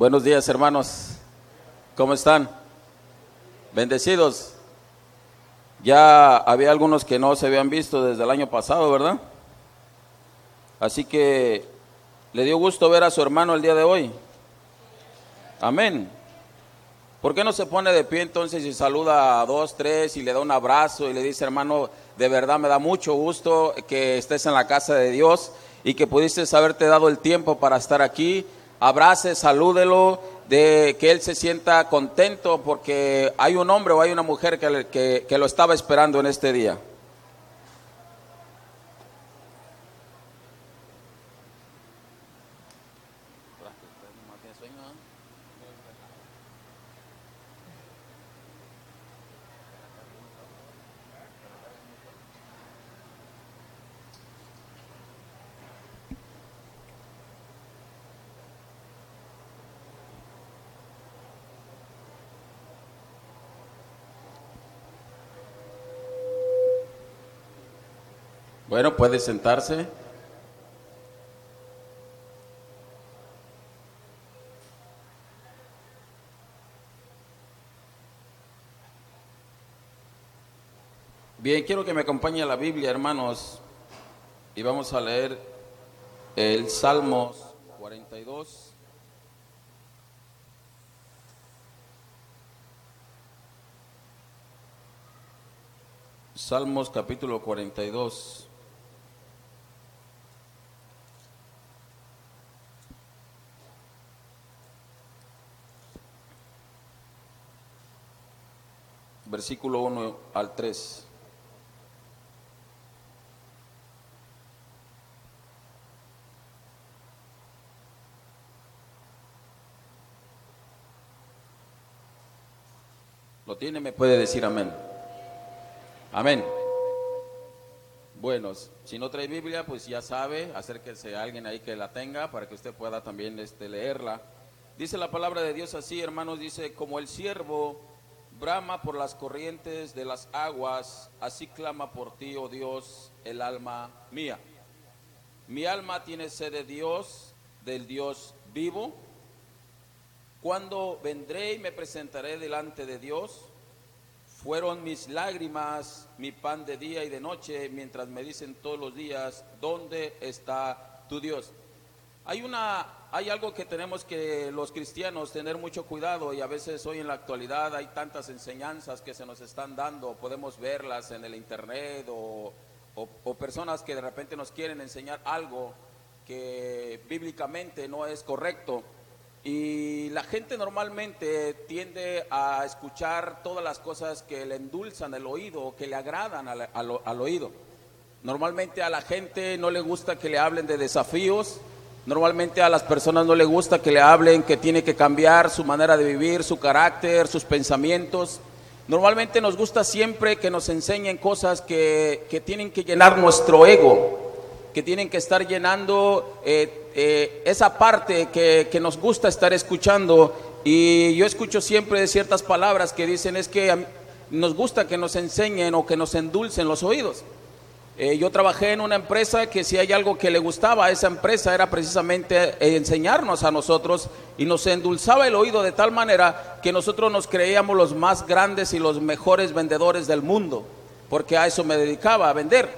Buenos días, hermanos. ¿Cómo están? Bendecidos. Ya había algunos que no se habían visto desde el año pasado, ¿verdad? Así que le dio gusto ver a su hermano el día de hoy. Amén. ¿Por qué no se pone de pie entonces y saluda a dos, tres y le da un abrazo y le dice, hermano, de verdad me da mucho gusto que estés en la casa de Dios y que pudiste haberte dado el tiempo para estar aquí? Abrace, salúdelo, de que él se sienta contento porque hay un hombre o hay una mujer que, que, lo estaba esperando en este día. Bueno, puede sentarse. Bien, quiero que me acompañe a la Biblia, hermanos, y vamos a leer el Salmos 42. Salmos capítulo 42. Versículo 1 al 3. ¿Lo tiene? ¿Me puede decir amén? Amén. Bueno, si no trae Biblia, pues ya sabe, acérquese a alguien ahí que la tenga para que usted pueda también este, leerla. Dice la palabra de Dios así, hermanos, dice, como el siervo brama por las corrientes de las aguas, así clama por ti, oh Dios, el alma mía. Mi alma tiene sed de Dios, del Dios vivo. Cuando vendré y me presentaré delante de Dios, fueron mis lágrimas, mi pan de día y de noche, mientras me dicen todos los días, ¿dónde está tu Dios? Hay una hay algo que tenemos que los cristianos tener mucho cuidado y a veces hoy en la actualidad hay tantas enseñanzas que se nos están dando, podemos verlas en el internet o, o personas que de repente nos quieren enseñar algo que bíblicamente no es correcto. Y la gente normalmente tiende a escuchar todas las cosas que le endulzan el oído o que le agradan al, al, al, oído. Normalmente a la gente no le gusta que le hablen de desafíos, normalmente a las personas no le gusta que le hablen que tiene que cambiar su manera de vivir, su carácter, sus pensamientos. Normalmente nos gusta siempre que nos enseñen cosas que, que tienen que llenar nuestro ego, que tienen que estar llenando eh, eh, esa parte que, que, nos gusta estar escuchando. Y yo escucho siempre ciertas palabras que dicen es que nos gusta que nos enseñen o que nos endulcen los oídos. Eh, yo trabajé en una empresa que si hay algo que le gustaba a esa empresa era precisamente enseñarnos a nosotros y nos endulzaba el oído de tal manera que nosotros nos creíamos los más grandes y los mejores vendedores del mundo, porque a eso me dedicaba, a vender.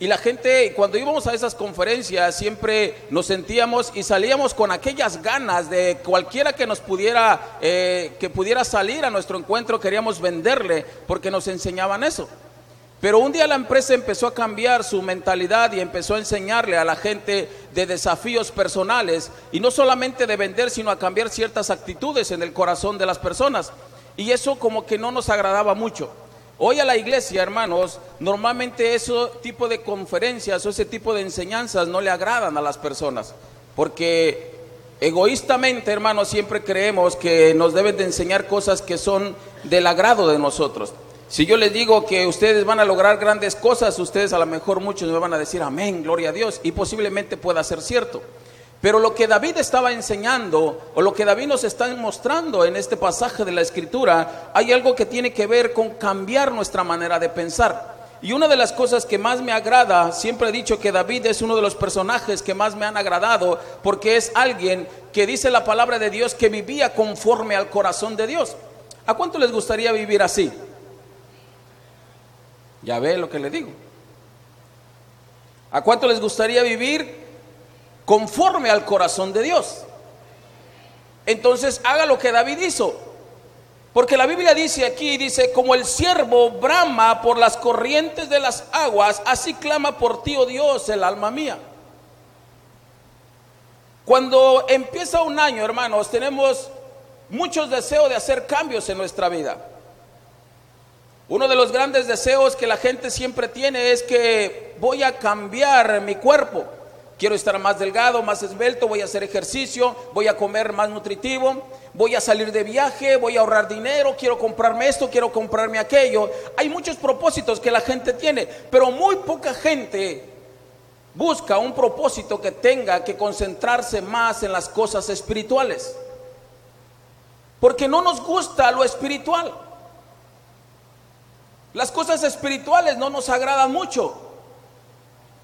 Y la gente, cuando íbamos a esas conferencias, siempre nos sentíamos y salíamos con aquellas ganas de cualquiera que nos pudiera, eh, que pudiera salir a nuestro encuentro, queríamos venderle, porque nos enseñaban eso. Pero un día la empresa empezó a cambiar su mentalidad y empezó a enseñarle a la gente de desafíos personales, y no solamente de vender, sino a cambiar ciertas actitudes en el corazón de las personas. Y eso como que no nos agradaba mucho. Hoy a la iglesia, hermanos, normalmente ese tipo de conferencias o ese tipo de enseñanzas no le agradan a las personas, porque egoístamente, hermanos, siempre creemos que nos deben de enseñar cosas que son del agrado de nosotros. Si yo les digo que ustedes van a lograr grandes cosas, ustedes a lo mejor muchos me van a decir amén, gloria a Dios, y posiblemente pueda ser cierto. Pero lo que David estaba enseñando o lo que David nos está mostrando en este pasaje de la escritura, hay algo que tiene que ver con cambiar nuestra manera de pensar. Y una de las cosas que más me agrada, siempre he dicho que David es uno de los personajes que más me han agradado, porque es alguien que dice la palabra de Dios que vivía conforme al corazón de Dios. ¿A cuánto les gustaría vivir así? Ya ve lo que le digo. ¿A cuánto les gustaría vivir conforme al corazón de Dios? Entonces haga lo que David hizo. Porque la Biblia dice aquí, dice, como el siervo brama por las corrientes de las aguas, así clama por ti, oh Dios, el alma mía. Cuando empieza un año, hermanos, tenemos muchos deseos de hacer cambios en nuestra vida. Uno de los grandes deseos que la gente siempre tiene es que voy a cambiar mi cuerpo. Quiero estar más delgado, más esbelto, voy a hacer ejercicio, voy a comer más nutritivo, voy a salir de viaje, voy a ahorrar dinero, quiero comprarme esto, quiero comprarme aquello. Hay muchos propósitos que la gente tiene, pero muy poca gente busca un propósito que tenga que concentrarse más en las cosas espirituales. Porque no nos gusta lo espiritual. Las cosas espirituales no nos agradan mucho.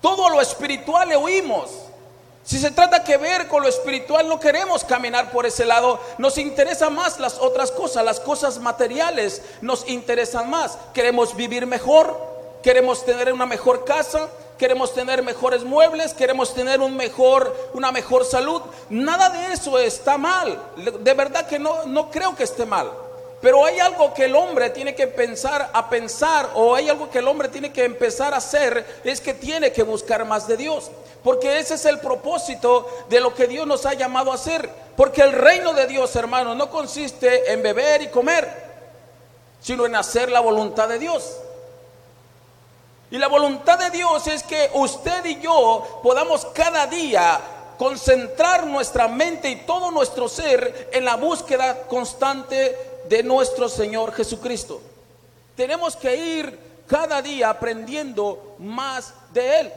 Todo lo espiritual le. Si se trata que ver con lo espiritual, no queremos caminar por ese lado. Nos interesa más las otras cosas, las cosas materiales nos interesan más. Queremos vivir mejor, queremos tener una mejor casa, queremos tener mejores muebles, queremos tener un mejor, una mejor salud. Nada de eso está mal. De verdad que no, no creo que esté mal. Pero hay algo que el hombre tiene que pensar a pensar o hay algo que el hombre tiene que empezar a hacer es que tiene que buscar más de Dios. Porque ese es el propósito de lo que Dios nos ha llamado a hacer. Porque el reino de Dios, hermano, no consiste en beber y comer, sino en hacer la voluntad de Dios. Y la voluntad de Dios es que usted y yo podamos cada día concentrar nuestra mente y todo nuestro ser en la búsqueda constante de nuestro Señor Jesucristo. Tenemos que ir cada día aprendiendo más de Él.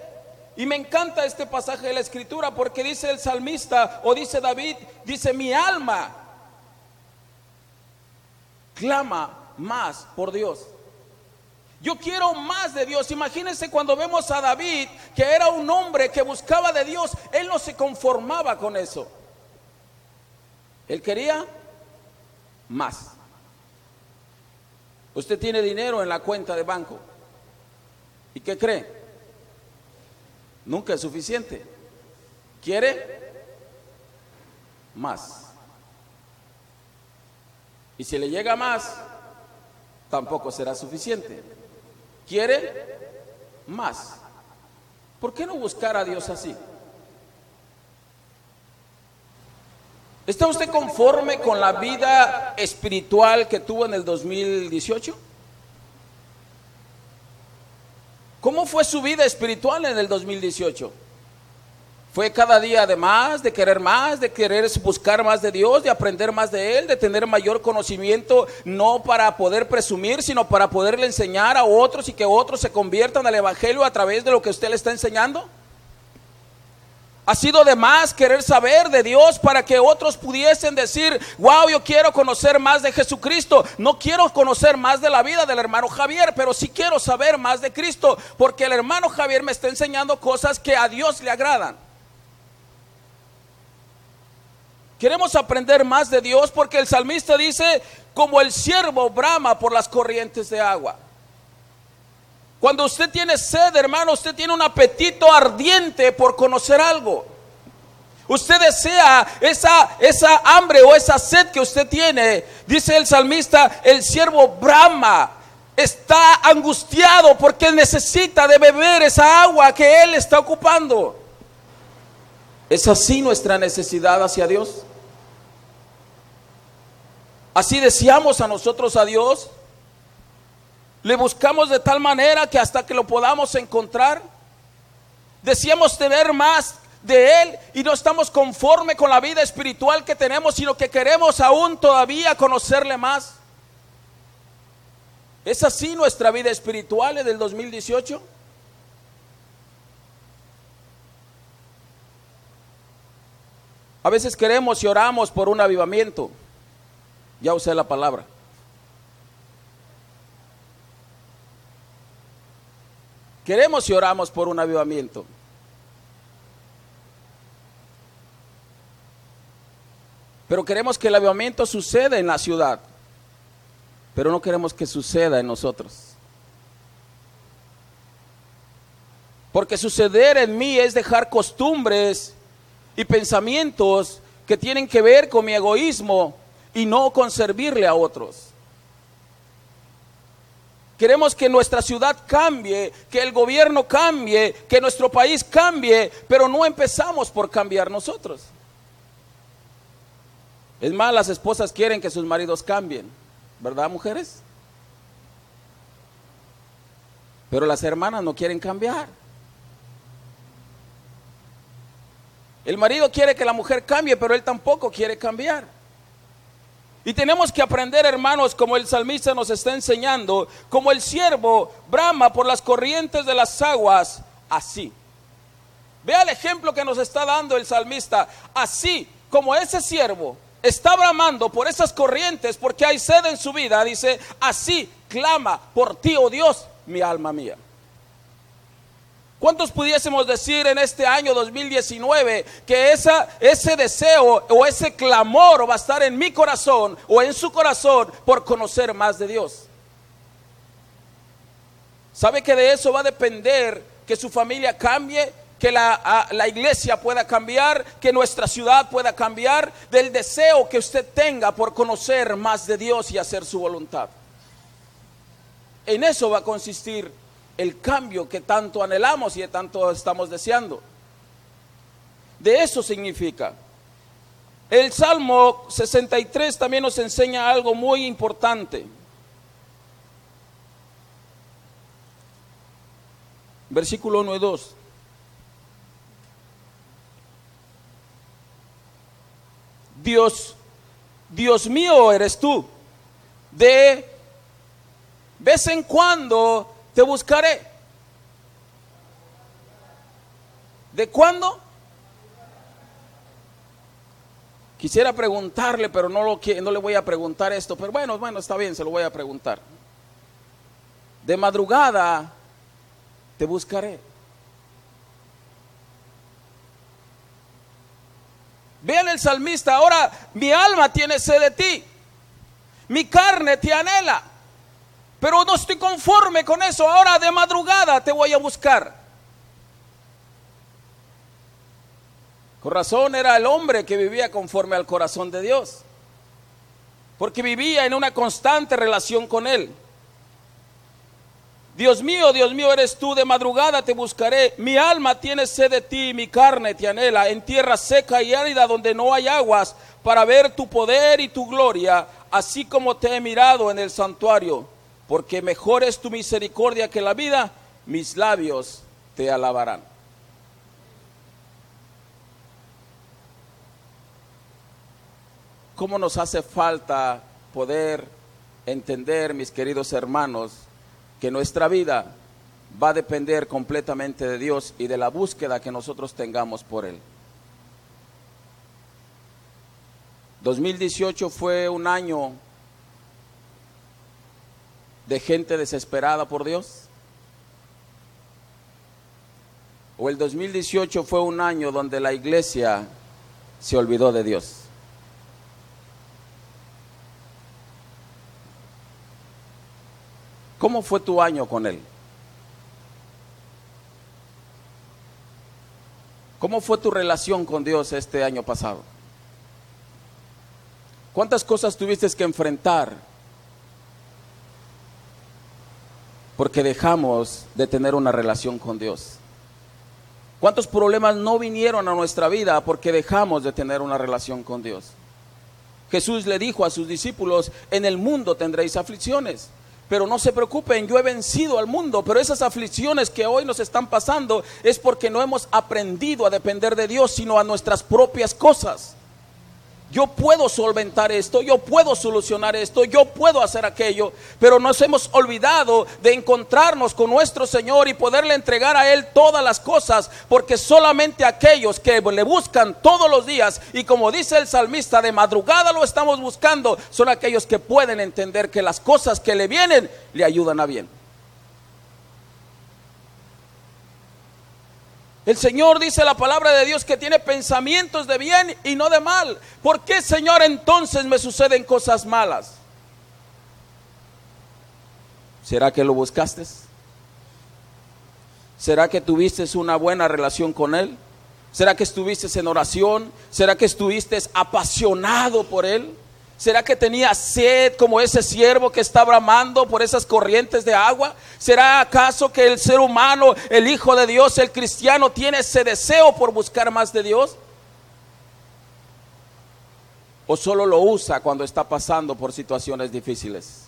Y me encanta este pasaje de la escritura porque dice el salmista o dice David, dice mi alma clama más por Dios. Yo quiero más de Dios. Imagínense cuando vemos a David, que era un hombre que buscaba de Dios, él no se conformaba con eso. Él quería más. Usted tiene dinero en la cuenta de banco. ¿Y qué cree? Nunca es suficiente. ¿Quiere? Más. Y si le llega más, tampoco será suficiente. ¿Quiere? Más. ¿Por qué no buscar a Dios así? ¿Está usted conforme con la vida espiritual que tuvo en el 2018? ¿Cómo fue su vida espiritual en el 2018? Fue cada día de más, de querer más, de querer buscar más de Dios, de aprender más de Él, de tener mayor conocimiento, no para poder presumir, sino para poderle enseñar a otros y que otros se conviertan al Evangelio a través de lo que usted le está enseñando. Ha sido de más querer saber de Dios para que otros pudiesen decir, wow, yo quiero conocer más de Jesucristo. No quiero conocer más de la vida del hermano Javier, pero sí quiero saber más de Cristo, porque el hermano Javier me está enseñando cosas que a Dios le agradan. Queremos aprender más de Dios porque el salmista dice, como el siervo brama por las corrientes de agua. Cuando usted tiene sed, hermano, usted tiene un apetito ardiente por conocer algo. Usted desea esa, esa hambre o esa sed que usted tiene. Dice el salmista, el siervo Brahma está angustiado porque necesita de beber esa agua que él está ocupando. ¿Es así nuestra necesidad hacia Dios? ¿Así deseamos a nosotros a Dios? Le buscamos de tal manera que hasta que lo podamos encontrar, decíamos tener más de Él y no estamos conforme con la vida espiritual que tenemos, sino que queremos aún todavía conocerle más. ¿Es así nuestra vida espiritual en el 2018? A veces queremos y oramos por un avivamiento. Ya usé la palabra. Queremos y oramos por un avivamiento. Pero queremos que el avivamiento suceda en la ciudad. Pero no queremos que suceda en nosotros. Porque suceder en mí es dejar costumbres y pensamientos que tienen que ver con mi egoísmo y no con servirle a otros. Queremos que nuestra ciudad cambie, que el gobierno cambie, que nuestro país cambie, pero no empezamos por cambiar nosotros. Es más, las esposas quieren que sus maridos cambien, ¿verdad, mujeres? Pero las hermanas no quieren cambiar. El marido quiere que la mujer cambie, pero él tampoco quiere cambiar. Y tenemos que aprender, hermanos, como el salmista nos está enseñando, como el siervo brama por las corrientes de las aguas, así. Vea el ejemplo que nos está dando el salmista. Así como ese siervo está bramando por esas corrientes porque hay sed en su vida, dice, así clama por ti, oh Dios, mi alma mía. ¿Cuántos pudiésemos decir en este año 2019 que ese deseo o ese clamor va a estar en mi corazón o en su corazón por conocer más de Dios? ¿Sabe que de eso va a depender que su familia cambie, que la, iglesia pueda cambiar, que nuestra ciudad pueda cambiar, del deseo que usted tenga por conocer más de Dios y hacer su voluntad. En eso va a consistir el cambio que tanto anhelamos y tanto estamos deseando. De eso significa. El Salmo 63 también nos enseña algo muy importante. Versículo 1 y 2. Dios, Dios mío eres tú. De vez en cuando te buscaré. ¿De cuándo? Quisiera preguntarle, pero no, lo, no le voy a preguntar esto. Pero bueno, bueno, está bien, se lo voy a preguntar. De madrugada te buscaré. Vean el salmista, ahora mi alma tiene sed de ti, mi carne te anhela. Pero no estoy conforme con eso. Ahora de madrugada te voy a buscar. Con razón era el hombre que vivía conforme al corazón de Dios. Porque vivía en una constante relación con Él. Dios mío, Dios mío, eres tú, de madrugada te buscaré. Mi alma tiene sed de ti, mi carne te anhela, en tierra seca y árida donde no hay aguas, para ver tu poder y tu gloria, así como te he mirado en el santuario porque mejor es tu misericordia que la vida, mis labios te alabarán. ¿Cómo nos hace falta poder entender, mis queridos hermanos, que nuestra vida va a depender completamente de Dios y de la búsqueda que nosotros tengamos por Él? 2018 fue un año de gente desesperada por Dios? ¿O el 2018 fue un año donde la iglesia se olvidó de Dios? ¿Cómo fue tu año con Él? ¿Cómo fue tu relación con Dios este año pasado? ¿Cuántas cosas tuviste que enfrentar porque dejamos de tener una relación con Dios. ¿Cuántos problemas no vinieron a nuestra vida porque dejamos de tener una relación con Dios? Jesús le dijo a sus discípulos, en el mundo tendréis aflicciones, pero no se preocupen, yo he vencido al mundo, pero esas aflicciones que hoy nos están pasando es porque no hemos aprendido a depender de Dios, sino a nuestras propias cosas yo puedo solventar esto, yo puedo solucionar esto, yo puedo hacer aquello, pero nos hemos olvidado de encontrarnos con nuestro Señor y poderle entregar a Él todas las cosas, porque solamente aquellos que le buscan todos los días, y como dice el salmista, de madrugada lo estamos buscando, son aquellos que pueden entender que las cosas que le vienen le ayudan a bien. El Señor dice la palabra de Dios que tiene pensamientos de bien y no de mal. ¿Por qué, Señor, entonces me suceden cosas malas? ¿Será que lo buscaste? ¿Será que tuviste una buena relación con Él? ¿Será que estuviste en oración? ¿Será que estuviste apasionado por Él? ¿Será que tenía sed como ese siervo que está bramando por esas corrientes de agua? ¿Será acaso que el ser humano, el Hijo de Dios, el cristiano, tiene ese deseo por buscar más de Dios? ¿O solo lo usa cuando está pasando por situaciones difíciles?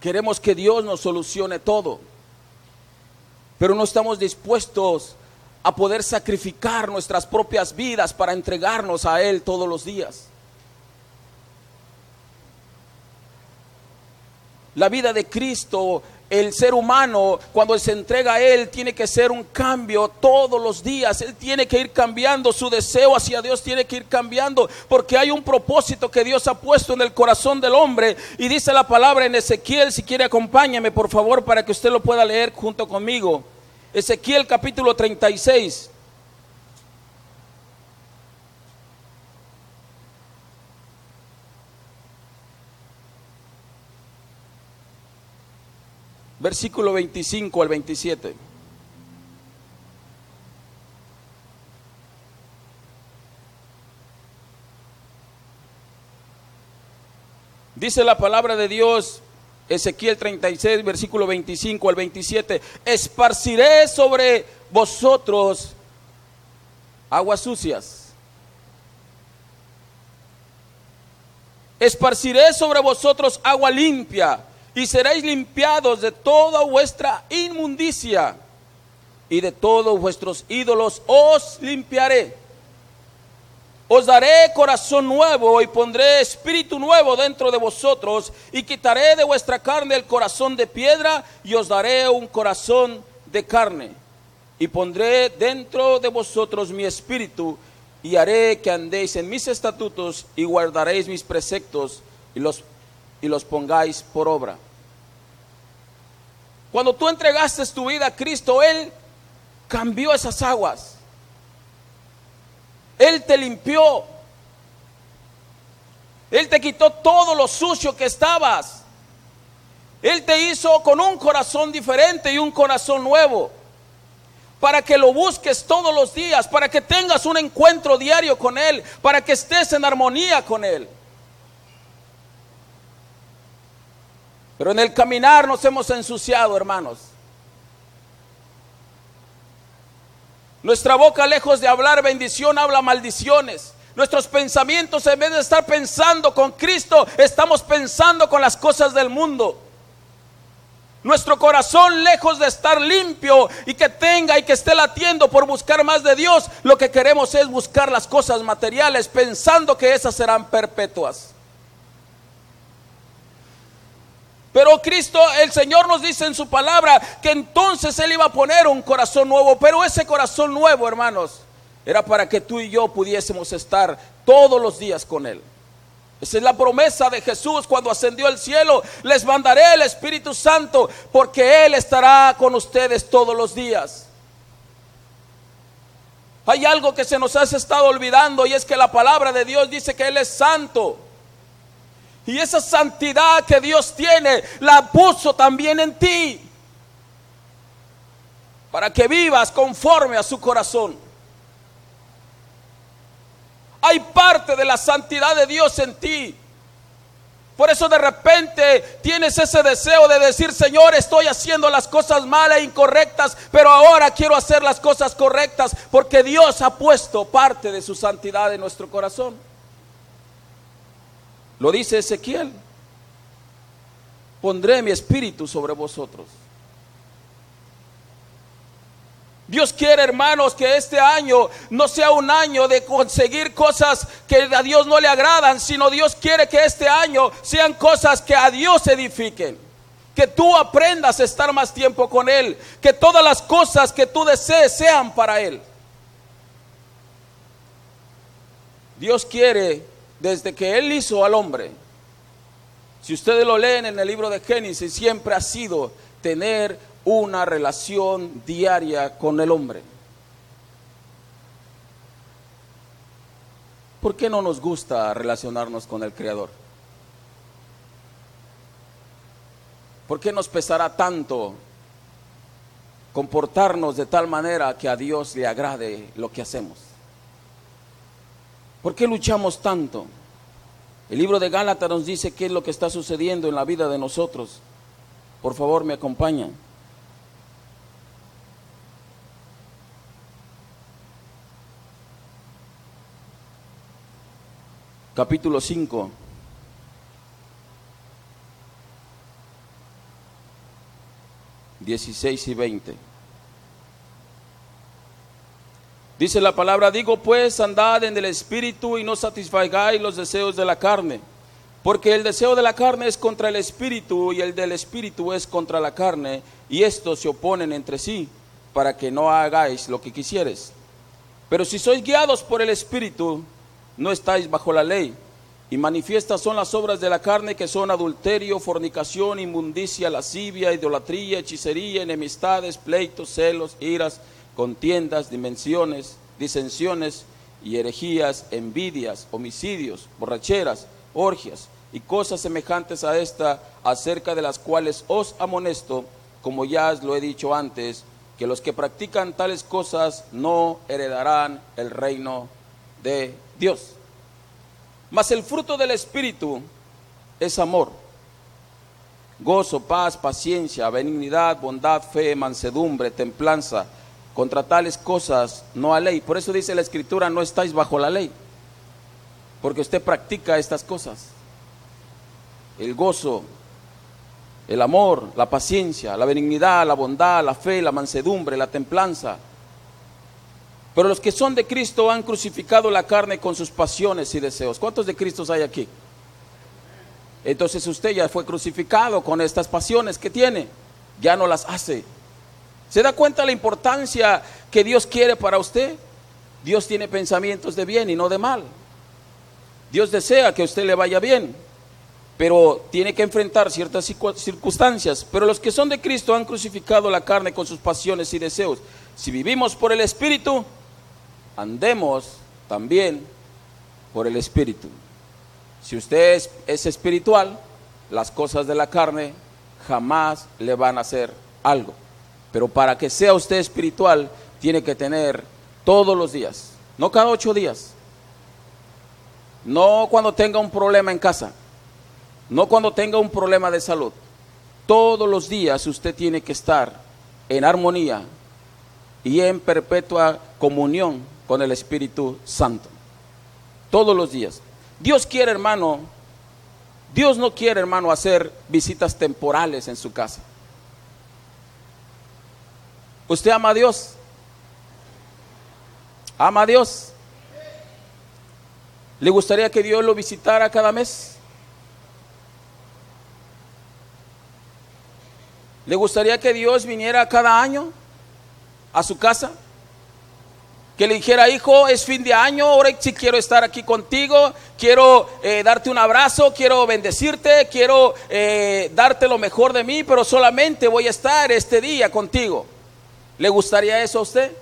Queremos que Dios nos solucione todo, pero no estamos dispuestos a poder sacrificar nuestras propias vidas para entregarnos a Él todos los días. La vida de Cristo, el ser humano, cuando se entrega a Él, tiene que ser un cambio todos los días. Él tiene que ir cambiando, su deseo hacia Dios tiene que ir cambiando, porque hay un propósito que Dios ha puesto en el corazón del hombre. Y dice la palabra en Ezequiel, si quiere acompáñame por favor para que usted lo pueda leer junto conmigo. Ezequiel capítulo 36. Versículo 25 al 27. Dice la palabra de Dios Ezequiel 36, versículo 25 al 27. Esparciré sobre vosotros aguas sucias. Esparciré sobre vosotros agua limpia y seréis limpiados de toda vuestra inmundicia y de todos vuestros ídolos os limpiaré os daré corazón nuevo y pondré espíritu nuevo dentro de vosotros y quitaré de vuestra carne el corazón de piedra y os daré un corazón de carne. Y pondré dentro de vosotros mi espíritu y haré que andéis en mis estatutos y guardaréis mis preceptos y los, y los pongáis por obra. Cuando tú entregaste tu vida a Cristo, Él cambió esas aguas. Él te limpió. Él te quitó todo lo sucio que estabas. Él te hizo con un corazón diferente y un corazón nuevo. Para que lo busques todos los días, para que tengas un encuentro diario con Él, para que estés en armonía con Él. Pero en el caminar nos hemos ensuciado, hermanos. Nuestra boca, lejos de hablar bendición, habla maldiciones. Nuestros pensamientos, en vez de estar pensando con Cristo, estamos pensando con las cosas del mundo. Nuestro corazón, lejos de estar limpio y que tenga y que esté latiendo por buscar más de Dios, lo que queremos es buscar las cosas materiales, pensando que esas serán perpetuas. Pero Cristo, el Señor nos dice en su palabra que entonces Él iba a poner un corazón nuevo. Pero ese corazón nuevo, hermanos, era para que tú y yo pudiésemos estar todos los días con Él. Esa es la promesa de Jesús cuando ascendió al cielo. Les mandaré el Espíritu Santo porque Él estará con ustedes todos los días. Hay algo que se nos ha estado olvidando y es que la palabra de Dios dice que Él es santo. Y esa santidad que Dios tiene, la puso también en ti. Para que vivas conforme a su corazón. Hay parte de la santidad de Dios en ti. Por eso de repente tienes ese deseo de decir, Señor, estoy haciendo las cosas malas e incorrectas, pero ahora quiero hacer las cosas correctas porque Dios ha puesto parte de su santidad en nuestro corazón. Lo dice Ezequiel. Pondré mi espíritu sobre vosotros. Dios quiere, hermanos, que este año no sea un año de conseguir cosas que a Dios no le agradan, sino Dios quiere que este año sean cosas que a Dios edifiquen. Que tú aprendas a estar más tiempo con Él. Que todas las cosas que tú desees sean para Él. Dios quiere desde que Él hizo al hombre, si ustedes lo leen en el libro de Génesis, siempre ha sido tener una relación diaria con el hombre. ¿Por qué no nos gusta relacionarnos con el Creador? ¿Por qué nos pesará tanto comportarnos de tal manera que a Dios le agrade lo que hacemos? ¿Por qué luchamos tanto? El libro de Gálatas nos dice qué es lo que está sucediendo en la vida de nosotros. Por favor, me acompañan. Capítulo 5. Dieciséis y veinte. Dice la palabra, digo pues, andad en el espíritu y no satisfagáis los deseos de la carne, porque el deseo de la carne es contra el espíritu y el del espíritu es contra la carne, y estos se oponen entre sí, para que no hagáis lo que quisieres. Pero si sois guiados por el espíritu, no estáis bajo la ley. Y manifiestas son las obras de la carne que son adulterio, fornicación, inmundicia, lascivia, idolatría, hechicería, enemistades, pleitos, celos, iras, contiendas, dimensiones, disensiones y herejías, envidias, homicidios, borracheras, orgias y cosas semejantes a esta, acerca de las cuales os amonesto, como ya os lo he dicho antes, que los que practican tales cosas no heredarán el reino de Dios. Mas el fruto del Espíritu es amor, gozo, paz, paciencia, benignidad, bondad, fe, mansedumbre, templanza contra tales cosas no hay ley. Por eso dice la escritura, no estáis bajo la ley, porque usted practica estas cosas. El gozo, el amor, la paciencia, la benignidad, la bondad, la fe, la mansedumbre, la templanza. Pero los que son de Cristo han crucificado la carne con sus pasiones y deseos. ¿Cuántos de Cristo hay aquí? Entonces usted ya fue crucificado con estas pasiones que tiene. Ya no las hace. ¿Se da cuenta la importancia que Dios quiere para usted? Dios tiene pensamientos de bien y no de mal. Dios desea que a usted le vaya bien, pero tiene que enfrentar ciertas circunstancias. Pero los que son de Cristo han crucificado la carne con sus pasiones y deseos. Si vivimos por el Espíritu, andemos también por el Espíritu. Si usted es, es espiritual, las cosas de la carne jamás le van a hacer algo. Pero para que sea usted espiritual, tiene que tener todos los días, no cada ocho días, no cuando tenga un problema en casa, no cuando tenga un problema de salud. Todos los días usted tiene que estar en armonía y en perpetua comunión con el Espíritu Santo. Todos los días. Dios quiere, hermano, Dios no quiere, hermano, hacer visitas temporales en su casa. ¿Usted ama a Dios? ¿Ama a Dios? ¿Le gustaría que Dios lo visitara cada mes? ¿Le gustaría que Dios viniera cada año a su casa? Que le dijera, hijo, es fin de año, ahora sí quiero estar aquí contigo, quiero eh, darte un abrazo, quiero bendecirte, quiero eh, darte lo mejor de mí, pero solamente voy a estar este día contigo. ¿Le gustaría eso a usted?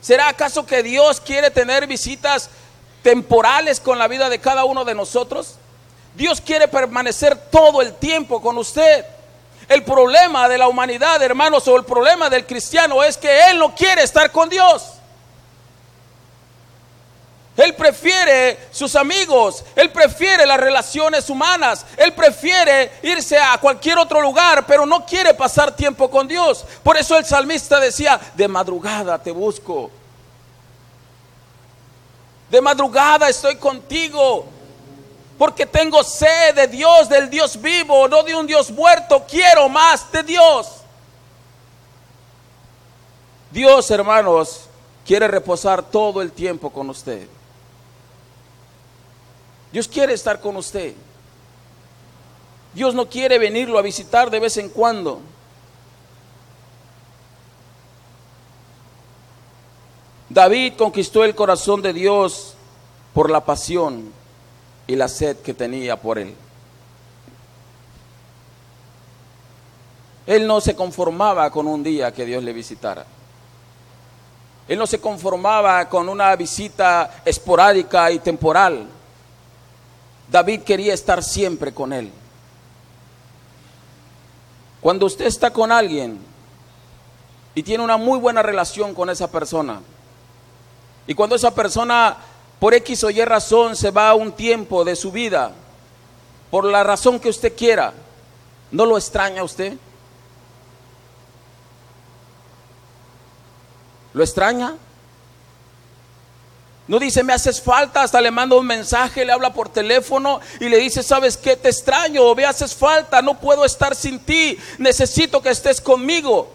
¿Será acaso que Dios quiere tener visitas temporales con la vida de cada uno de nosotros? Dios quiere permanecer todo el tiempo con usted. El problema de la humanidad, hermanos, o el problema del cristiano es que Él no quiere estar con Dios. Él prefiere sus amigos, él prefiere las relaciones humanas, él prefiere irse a cualquier otro lugar, pero no quiere pasar tiempo con Dios. Por eso el salmista decía, de madrugada te busco. De madrugada estoy contigo, porque tengo sed de Dios, del Dios vivo, no de un Dios muerto. Quiero más de Dios. Dios, hermanos, quiere reposar todo el tiempo con usted. Dios quiere estar con usted. Dios no quiere venirlo a visitar de vez en cuando. David conquistó el corazón de Dios por la pasión y la sed que tenía por él. Él no se conformaba con un día que Dios le visitara. Él no se conformaba con una visita esporádica y temporal. David quería estar siempre con él. Cuando usted está con alguien y tiene una muy buena relación con esa persona, y cuando esa persona por X o Y razón se va a un tiempo de su vida, por la razón que usted quiera, ¿no lo extraña usted? ¿Lo extraña? No dice, me haces falta, hasta le manda un mensaje, le habla por teléfono y le dice, ¿sabes qué? Te extraño, me haces falta, no puedo estar sin ti, necesito que estés conmigo.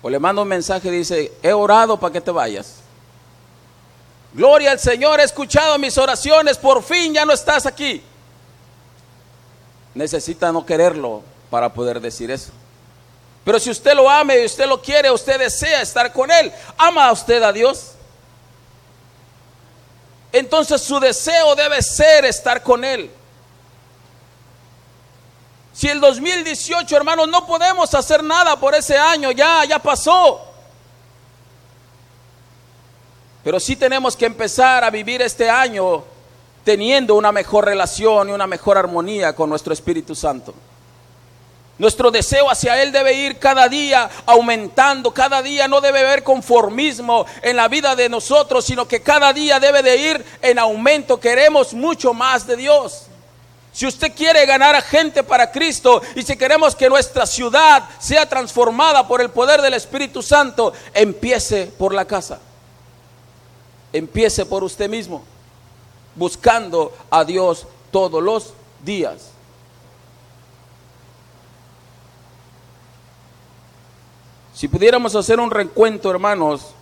O le manda un mensaje y dice, he orado para que te vayas. Gloria al Señor, he escuchado mis oraciones, por fin ya no estás aquí. Necesita no quererlo para poder decir eso. Pero si usted lo ama y usted lo quiere, usted desea estar con Él, ¿ama a usted a Dios? Entonces su deseo debe ser estar con Él. Si el 2018, hermanos, no podemos hacer nada por ese año, ya, ya pasó. Pero sí tenemos que empezar a vivir este año teniendo una mejor relación y una mejor armonía con nuestro Espíritu Santo. Nuestro deseo hacia Él debe ir cada día aumentando, cada día no debe haber conformismo en la vida de nosotros, sino que cada día debe de ir en aumento. Queremos mucho más de Dios. Si usted quiere ganar a gente para Cristo y si queremos que nuestra ciudad sea transformada por el poder del Espíritu Santo, empiece por la casa. Empiece por usted mismo, buscando a Dios todos los días. Si pudiéramos hacer un recuento, hermanos,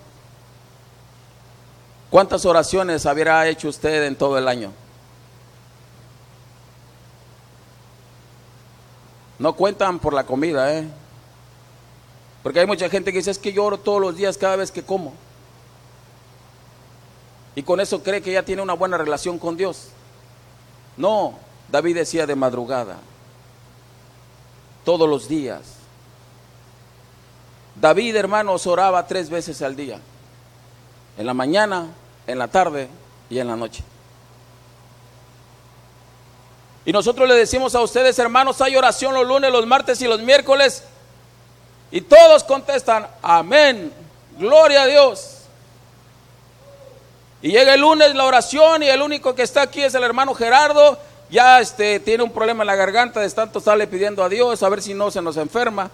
¿cuántas oraciones habría hecho usted en todo el año? No cuentan por la comida, ¿eh? Porque hay mucha gente que dice, es que yo oro todos los días cada vez que como. Y con eso cree que ya tiene una buena relación con Dios. No, David decía de madrugada, todos los días. David, hermanos, oraba tres veces al día. En la mañana, en la tarde y en la noche. Y nosotros le decimos a ustedes, hermanos, hay oración los lunes, los martes y los miércoles. Y todos contestan, amén, gloria a Dios. Y llega el lunes la oración y el único que está aquí es el hermano Gerardo. Ya este, tiene un problema en la garganta, de tanto sale pidiendo a Dios a ver si no se nos enferma.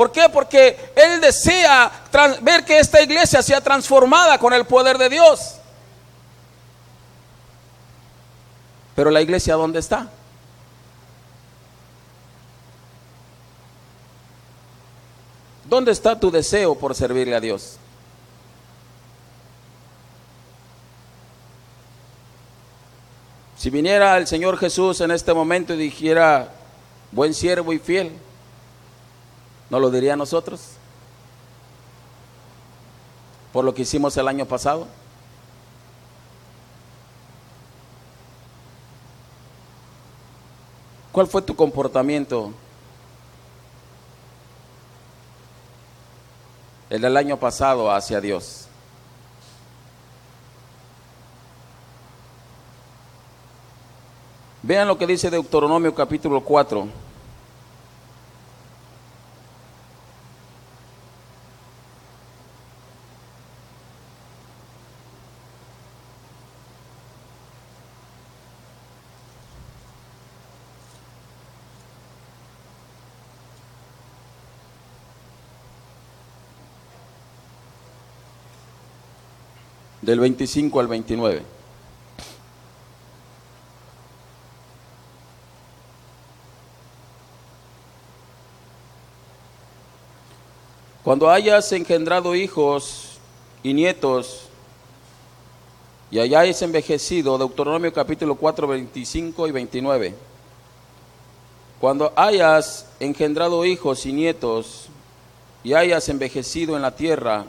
¿Por qué? Porque Él desea ver que esta iglesia sea transformada con el poder de Dios. Pero la iglesia, ¿dónde está? ¿Dónde está tu deseo por servirle a Dios? Si viniera el Señor Jesús en este momento y dijera, buen siervo y fiel, ¿No lo diría a nosotros? Por lo que hicimos el año pasado. ¿Cuál fue tu comportamiento el del año pasado hacia Dios? Vean lo que dice Deuteronomio capítulo 4. Del 25 al 29. Cuando hayas engendrado hijos y nietos y hayáis envejecido, Deuteronomio capítulo 4, 25 y 29. Cuando hayas engendrado hijos y nietos y hayas envejecido en la tierra,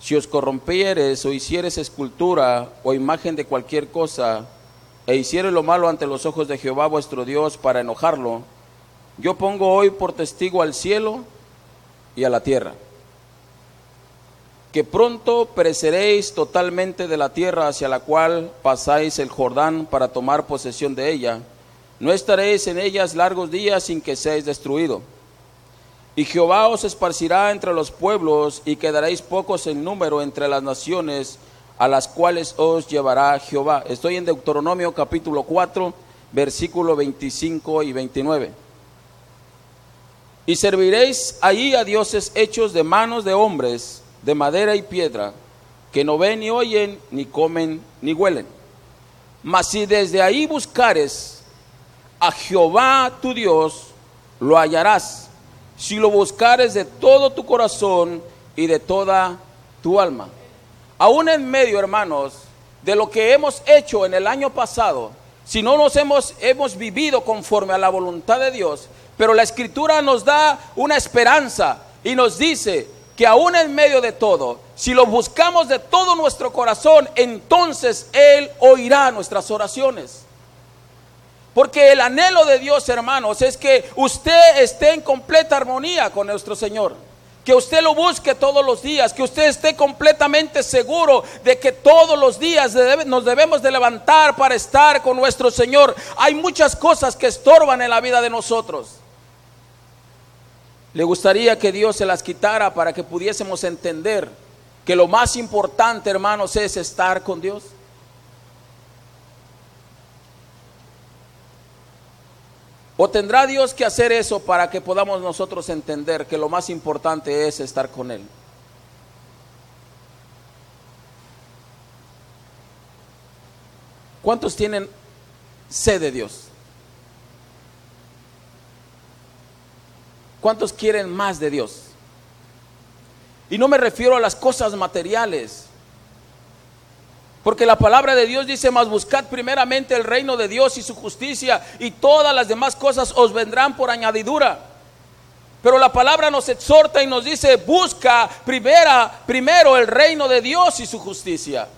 si os corrompieres o hicieres escultura o imagen de cualquier cosa, e hicieres lo malo ante los ojos de Jehová vuestro Dios para enojarlo, yo pongo hoy por testigo al cielo y a la tierra, que pronto pereceréis totalmente de la tierra hacia la cual pasáis el Jordán para tomar posesión de ella. No estaréis en ellas largos días sin que seáis destruido. Y Jehová os esparcirá entre los pueblos y quedaréis pocos en número entre las naciones a las cuales os llevará Jehová. Estoy en Deuteronomio capítulo 4, versículo 25 y 29. Y serviréis allí a dioses hechos de manos de hombres, de madera y piedra, que no ven ni oyen, ni comen, ni huelen. Mas si desde ahí buscares a Jehová tu Dios, lo hallarás, si lo buscares de todo tu corazón y de toda tu alma. Aún en medio, hermanos, de lo que hemos hecho en el año pasado, si no nos hemos, hemos vivido conforme a la voluntad de Dios, pero la escritura nos da una esperanza y nos dice que aún en medio de todo, si lo buscamos de todo nuestro corazón, entonces Él oirá nuestras oraciones. Porque el anhelo de Dios, hermanos, es que usted esté en completa armonía con nuestro Señor. Que usted lo busque todos los días, que usted esté completamente seguro de que todos los días nos debemos de levantar para estar con nuestro Señor. Hay muchas cosas que estorban en la vida de nosotros. Le gustaría que Dios se las quitara para que pudiésemos entender que lo más importante, hermanos, es estar con Dios. ¿O tendrá Dios que hacer eso para que podamos nosotros entender que lo más importante es estar con Él? ¿Cuántos tienen sed de Dios? ¿Cuántos quieren más de Dios? Y no me refiero a las cosas materiales. Porque la palabra de Dios dice, más buscad primeramente el reino de Dios y su justicia y todas las demás cosas os vendrán por añadidura. Pero la palabra nos exhorta y nos dice, busca primera, primero el reino de Dios y su justicia.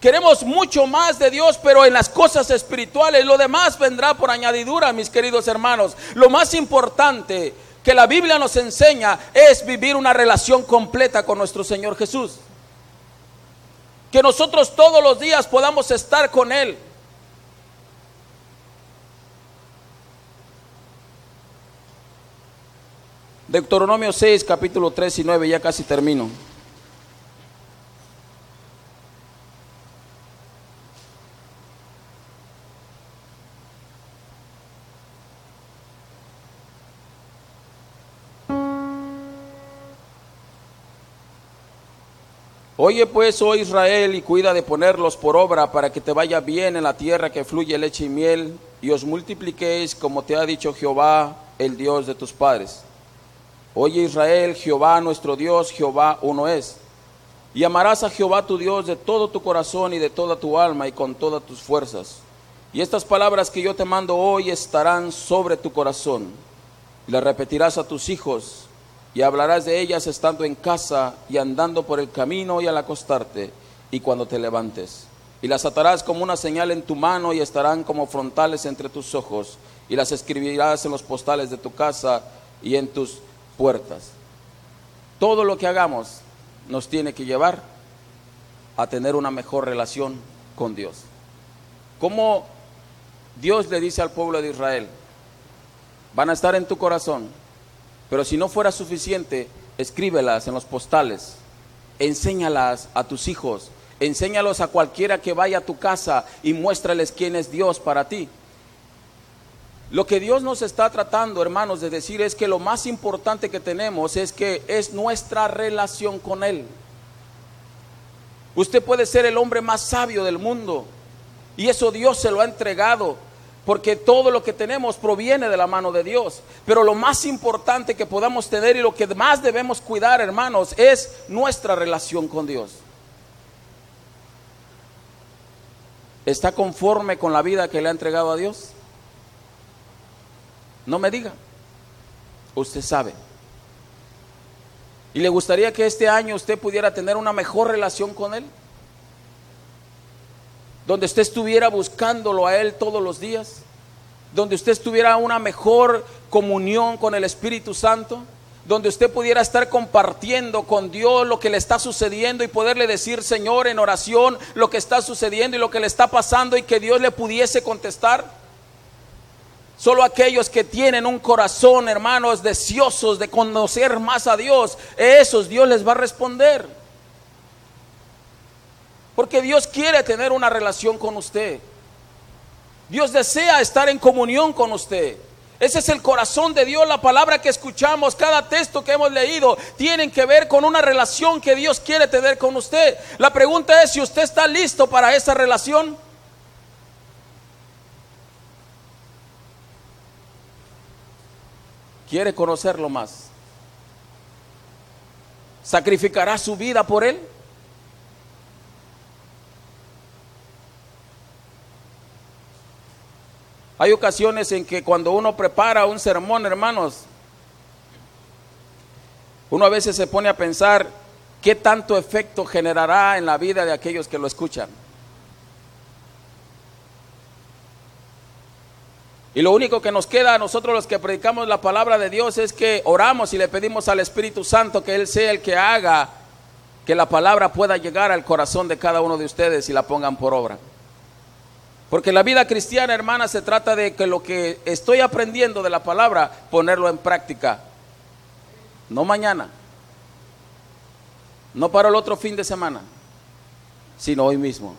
Queremos mucho más de Dios, pero en las cosas espirituales lo demás vendrá por añadidura, mis queridos hermanos. Lo más importante que la Biblia nos enseña es vivir una relación completa con nuestro Señor Jesús. Que nosotros todos los días podamos estar con Él. Deuteronomio 6, capítulo 3 y 9, ya casi termino. Oye pues, oh Israel, y cuida de ponerlos por obra para que te vaya bien en la tierra que fluye leche y miel, y os multipliquéis como te ha dicho Jehová, el Dios de tus padres. Oye Israel, Jehová nuestro Dios, Jehová uno es. Y amarás a Jehová tu Dios de todo tu corazón y de toda tu alma y con todas tus fuerzas. Y estas palabras que yo te mando hoy estarán sobre tu corazón. Y las repetirás a tus hijos y hablarás de ellas estando en casa y andando por el camino y al acostarte y cuando te levantes. Y las atarás como una señal en tu mano y estarán como frontales entre tus ojos y las escribirás en los postales de tu casa y en tus puertas. Todo lo que hagamos nos tiene que llevar a tener una mejor relación con Dios. Como Dios le dice al pueblo de Israel, van a estar en tu corazón, pero si no fuera suficiente, escríbelas en los postales, enséñalas a tus hijos, enséñalos a cualquiera que vaya a tu casa y muéstrales quién es Dios para ti. Lo que Dios nos está tratando, hermanos, de decir es que lo más importante que tenemos es que es nuestra relación con Él. Usted puede ser el hombre más sabio del mundo y eso Dios se lo ha entregado porque todo lo que tenemos proviene de la mano de Dios. Pero lo más importante que podamos tener y lo que más debemos cuidar, hermanos, es nuestra relación con Dios. ¿Está conforme con la vida que le ha entregado a Dios? No me diga. Usted sabe. ¿Y le gustaría que este año usted pudiera tener una mejor relación con Él? Donde usted estuviera buscándolo a Él todos los días, donde usted estuviera una mejor comunión con el Espíritu Santo? Donde usted pudiera estar compartiendo con Dios lo que le está sucediendo y poderle decir, Señor, en oración lo que está sucediendo y lo que le está pasando y que Dios le pudiese contestar. Solo aquellos que tienen un corazón, hermanos, deseosos de conocer más a Dios, esos Dios les va a responder. Porque Dios quiere tener una relación con usted. Dios desea estar en comunión con usted. Ese es el corazón de Dios. La palabra que escuchamos, cada texto que hemos leído, tienen que ver con una relación que Dios quiere tener con usted. La pregunta es si usted está listo para esa relación. quiere conocerlo más, ¿sacrificará su vida por él? Hay ocasiones en que cuando uno prepara un sermón, hermanos, uno a veces se pone a pensar qué tanto efecto generará en la vida de aquellos que lo escuchan. Y lo único que nos queda a nosotros los que predicamos la palabra de Dios es que oramos y le pedimos al Espíritu Santo que Él sea el que haga que la palabra pueda llegar al corazón de cada uno de ustedes y la pongan por obra. Porque la vida cristiana, hermana, se trata de que lo que estoy aprendiendo de la palabra, ponerlo en práctica. No mañana, no para el otro fin de semana, sino hoy mismo.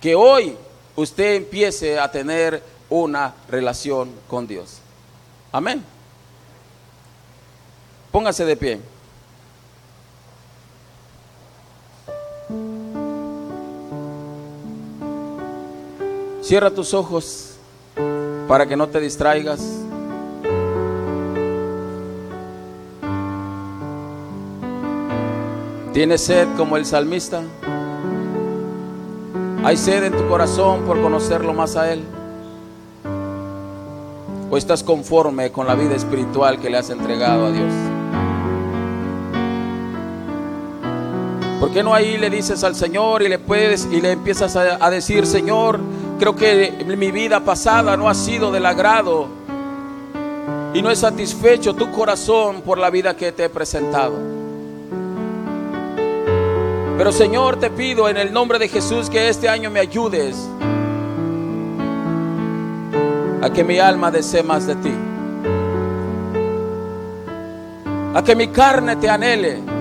Que hoy usted empiece a tener una relación con Dios. Amén. Póngase de pie. Cierra tus ojos para que no te distraigas. ¿Tienes sed como el salmista? ¿Hay sed en tu corazón por conocerlo más a Él? ¿O estás conforme con la vida espiritual que le has entregado a Dios? ¿Por qué no ahí le dices al Señor y le puedes y le empiezas a, a decir, Señor, creo que mi vida pasada no ha sido del agrado y no he satisfecho tu corazón por la vida que te he presentado? Pero Señor, te pido en el nombre de Jesús que este año me ayudes a que mi alma desee más de ti, a que mi carne te anhele,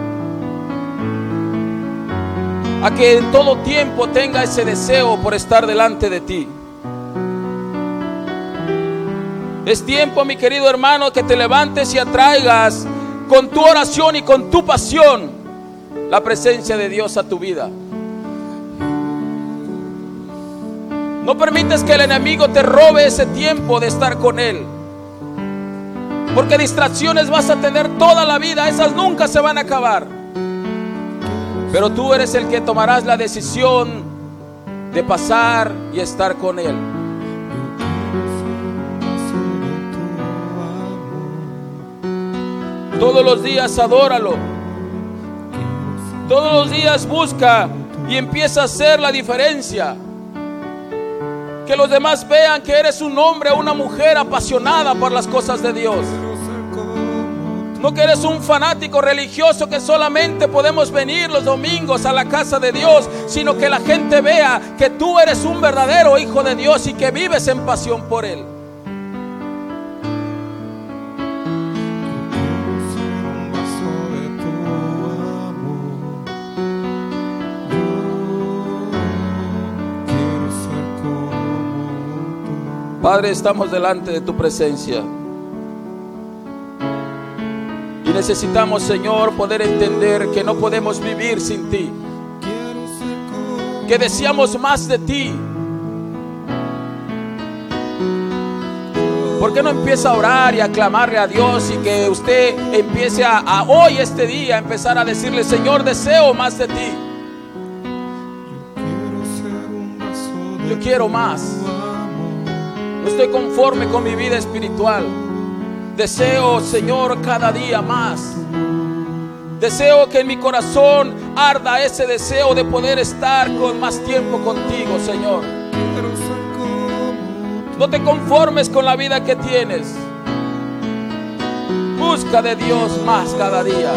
a que en todo tiempo tenga ese deseo por estar delante de ti. Es tiempo, mi querido hermano, que te levantes y atraigas con tu oración y con tu pasión la presencia de Dios a tu vida. No permites que el enemigo te robe ese tiempo de estar con Él. Porque distracciones vas a tener toda la vida, esas nunca se van a acabar. Pero tú eres el que tomarás la decisión de pasar y estar con Él. Todos los días adóralo. Todos los días busca y empieza a hacer la diferencia. Que los demás vean que eres un hombre una mujer apasionada por las cosas de Dios. No que eres un fanático religioso que solamente podemos venir los domingos a la casa de Dios, sino que la gente vea que tú eres un verdadero hijo de Dios y que vives en pasión por Él. Padre, estamos delante de tu presencia. Necesitamos, Señor, poder entender que no podemos vivir sin ti. Que deseamos más de ti. ¿Por qué no empieza a orar y a clamarle a Dios y que usted empiece a hoy, este día, a empezar a decirle, Señor, deseo más de ti? Yo quiero más. No estoy conforme con mi vida espiritual. Deseo, Señor, cada día más. Deseo que en mi corazón arda ese deseo de poder estar con más tiempo contigo, Señor. No te conformes con la vida que tienes. busca de Dios más cada día.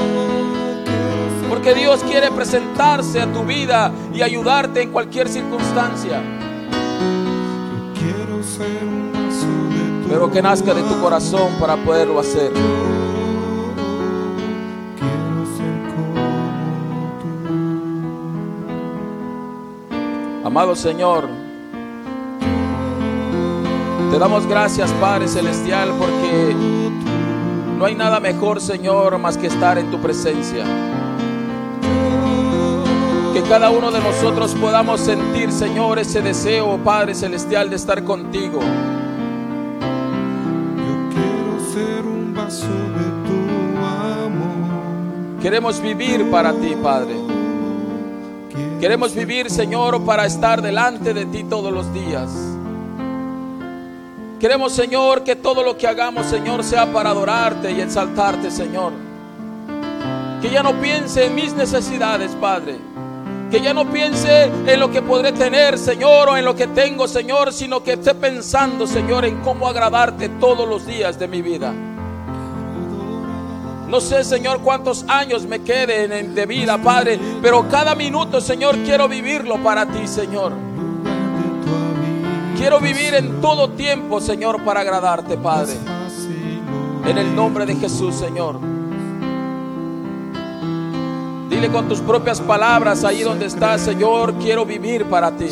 Porque Dios quiere presentarse a tu vida y ayudarte en cualquier circunstancia. Pero que nazca de tu corazón para poderlo hacer. Amado Señor, te damos gracias, Padre Celestial, porque no hay nada mejor, Señor, más que estar en tu presencia. Que cada uno de nosotros podamos sentir, Señor, ese deseo, Padre Celestial, de estar contigo. Ser un vaso de tu amor. Queremos vivir para ti, Padre. Queremos vivir, Señor, para estar delante de ti todos los días. Queremos, Señor, que todo lo que hagamos, Señor, sea para adorarte y exaltarte, Señor. Que ya no piense en mis necesidades, Padre. Que ya no piense en lo que podré tener, Señor, o en lo que tengo, Señor, sino que esté pensando, Señor, en cómo agradarte todos los días de mi vida. No sé, Señor, cuántos años me queden de vida, Padre, pero cada minuto, Señor, quiero vivirlo para ti, Señor. Quiero vivir en todo tiempo, Señor, para agradarte, Padre. En el nombre de Jesús, Señor. Dile con tus propias palabras ahí donde estás, Señor, quiero vivir para ti.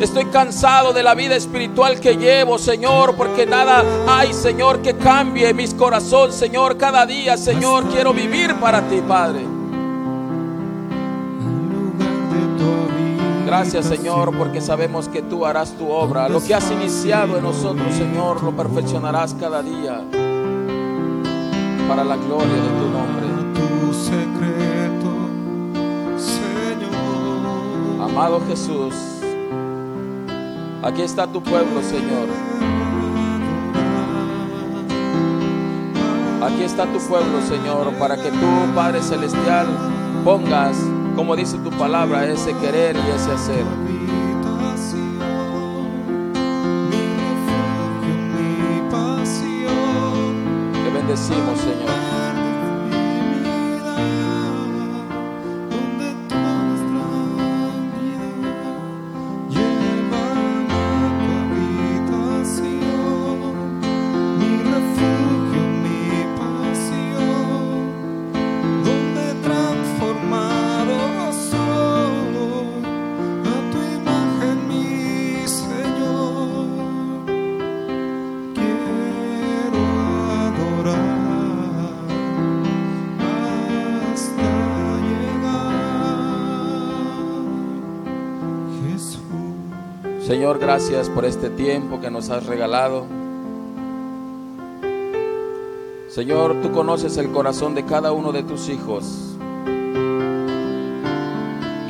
Estoy cansado de la vida espiritual que llevo, Señor, porque nada hay, Señor, que cambie mis corazones, Señor. Cada día, Señor, quiero vivir para ti, Padre. Gracias, Señor, porque sabemos que tú harás tu obra. Lo que has iniciado en nosotros, Señor, lo perfeccionarás cada día para la gloria de tu nombre. Secreto, Señor. Amado Jesús, aquí está tu pueblo, Señor. Aquí está tu pueblo, Señor, para que tú, Padre Celestial, pongas, como dice tu palabra, ese querer y ese hacer. Gracias por este tiempo que nos has regalado. Señor, tú conoces el corazón de cada uno de tus hijos.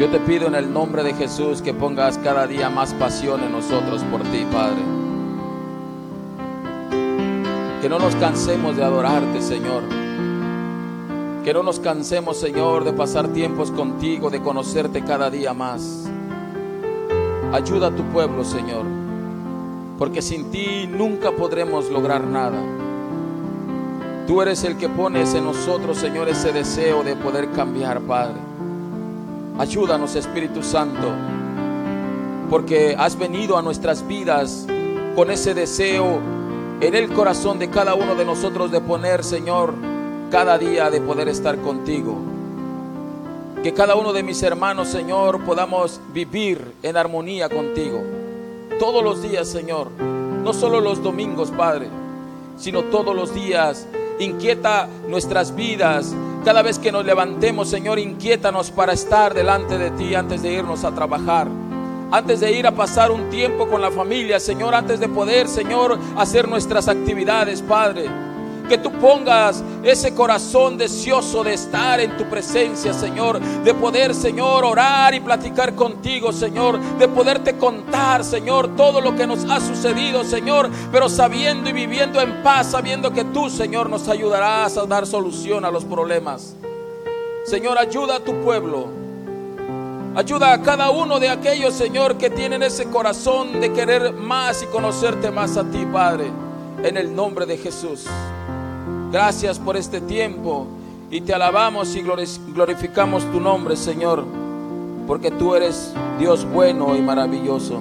Yo te pido en el nombre de Jesús que pongas cada día más pasión en nosotros por ti, Padre. Que no nos cansemos de adorarte, Señor. Que no nos cansemos, Señor, de pasar tiempos contigo, de conocerte cada día más. Ayuda a tu pueblo, Señor, porque sin ti nunca podremos lograr nada. Tú eres el que pones en nosotros, Señor, ese deseo de poder cambiar, Padre. Ayúdanos, Espíritu Santo, porque has venido a nuestras vidas con ese deseo en el corazón de cada uno de nosotros de poner, Señor, cada día de poder estar contigo. Que cada uno de mis hermanos, Señor, podamos vivir en armonía contigo. Todos los días, Señor. No solo los domingos, Padre, sino todos los días. Inquieta nuestras vidas. Cada vez que nos levantemos, Señor, inquiétanos para estar delante de ti antes de irnos a trabajar. Antes de ir a pasar un tiempo con la familia, Señor, antes de poder, Señor, hacer nuestras actividades, Padre. Que tú pongas ese corazón deseoso de estar en tu presencia, Señor. De poder, Señor, orar y platicar contigo, Señor. De poderte contar, Señor, todo lo que nos ha sucedido, Señor. Pero sabiendo y viviendo en paz, sabiendo que tú, Señor, nos ayudarás a dar solución a los problemas. Señor, ayuda a tu pueblo. Ayuda a cada uno de aquellos, Señor, que tienen ese corazón de querer más y conocerte más a ti, Padre. En el nombre de Jesús. Gracias por este tiempo y te alabamos y glori- glorificamos tu nombre, Señor, porque tú eres Dios bueno y maravilloso.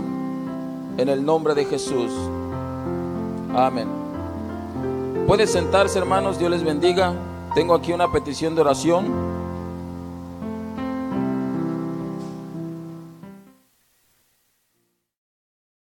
En el nombre de Jesús. Amén. Puede sentarse, hermanos, Dios les bendiga. Tengo aquí una petición de oración.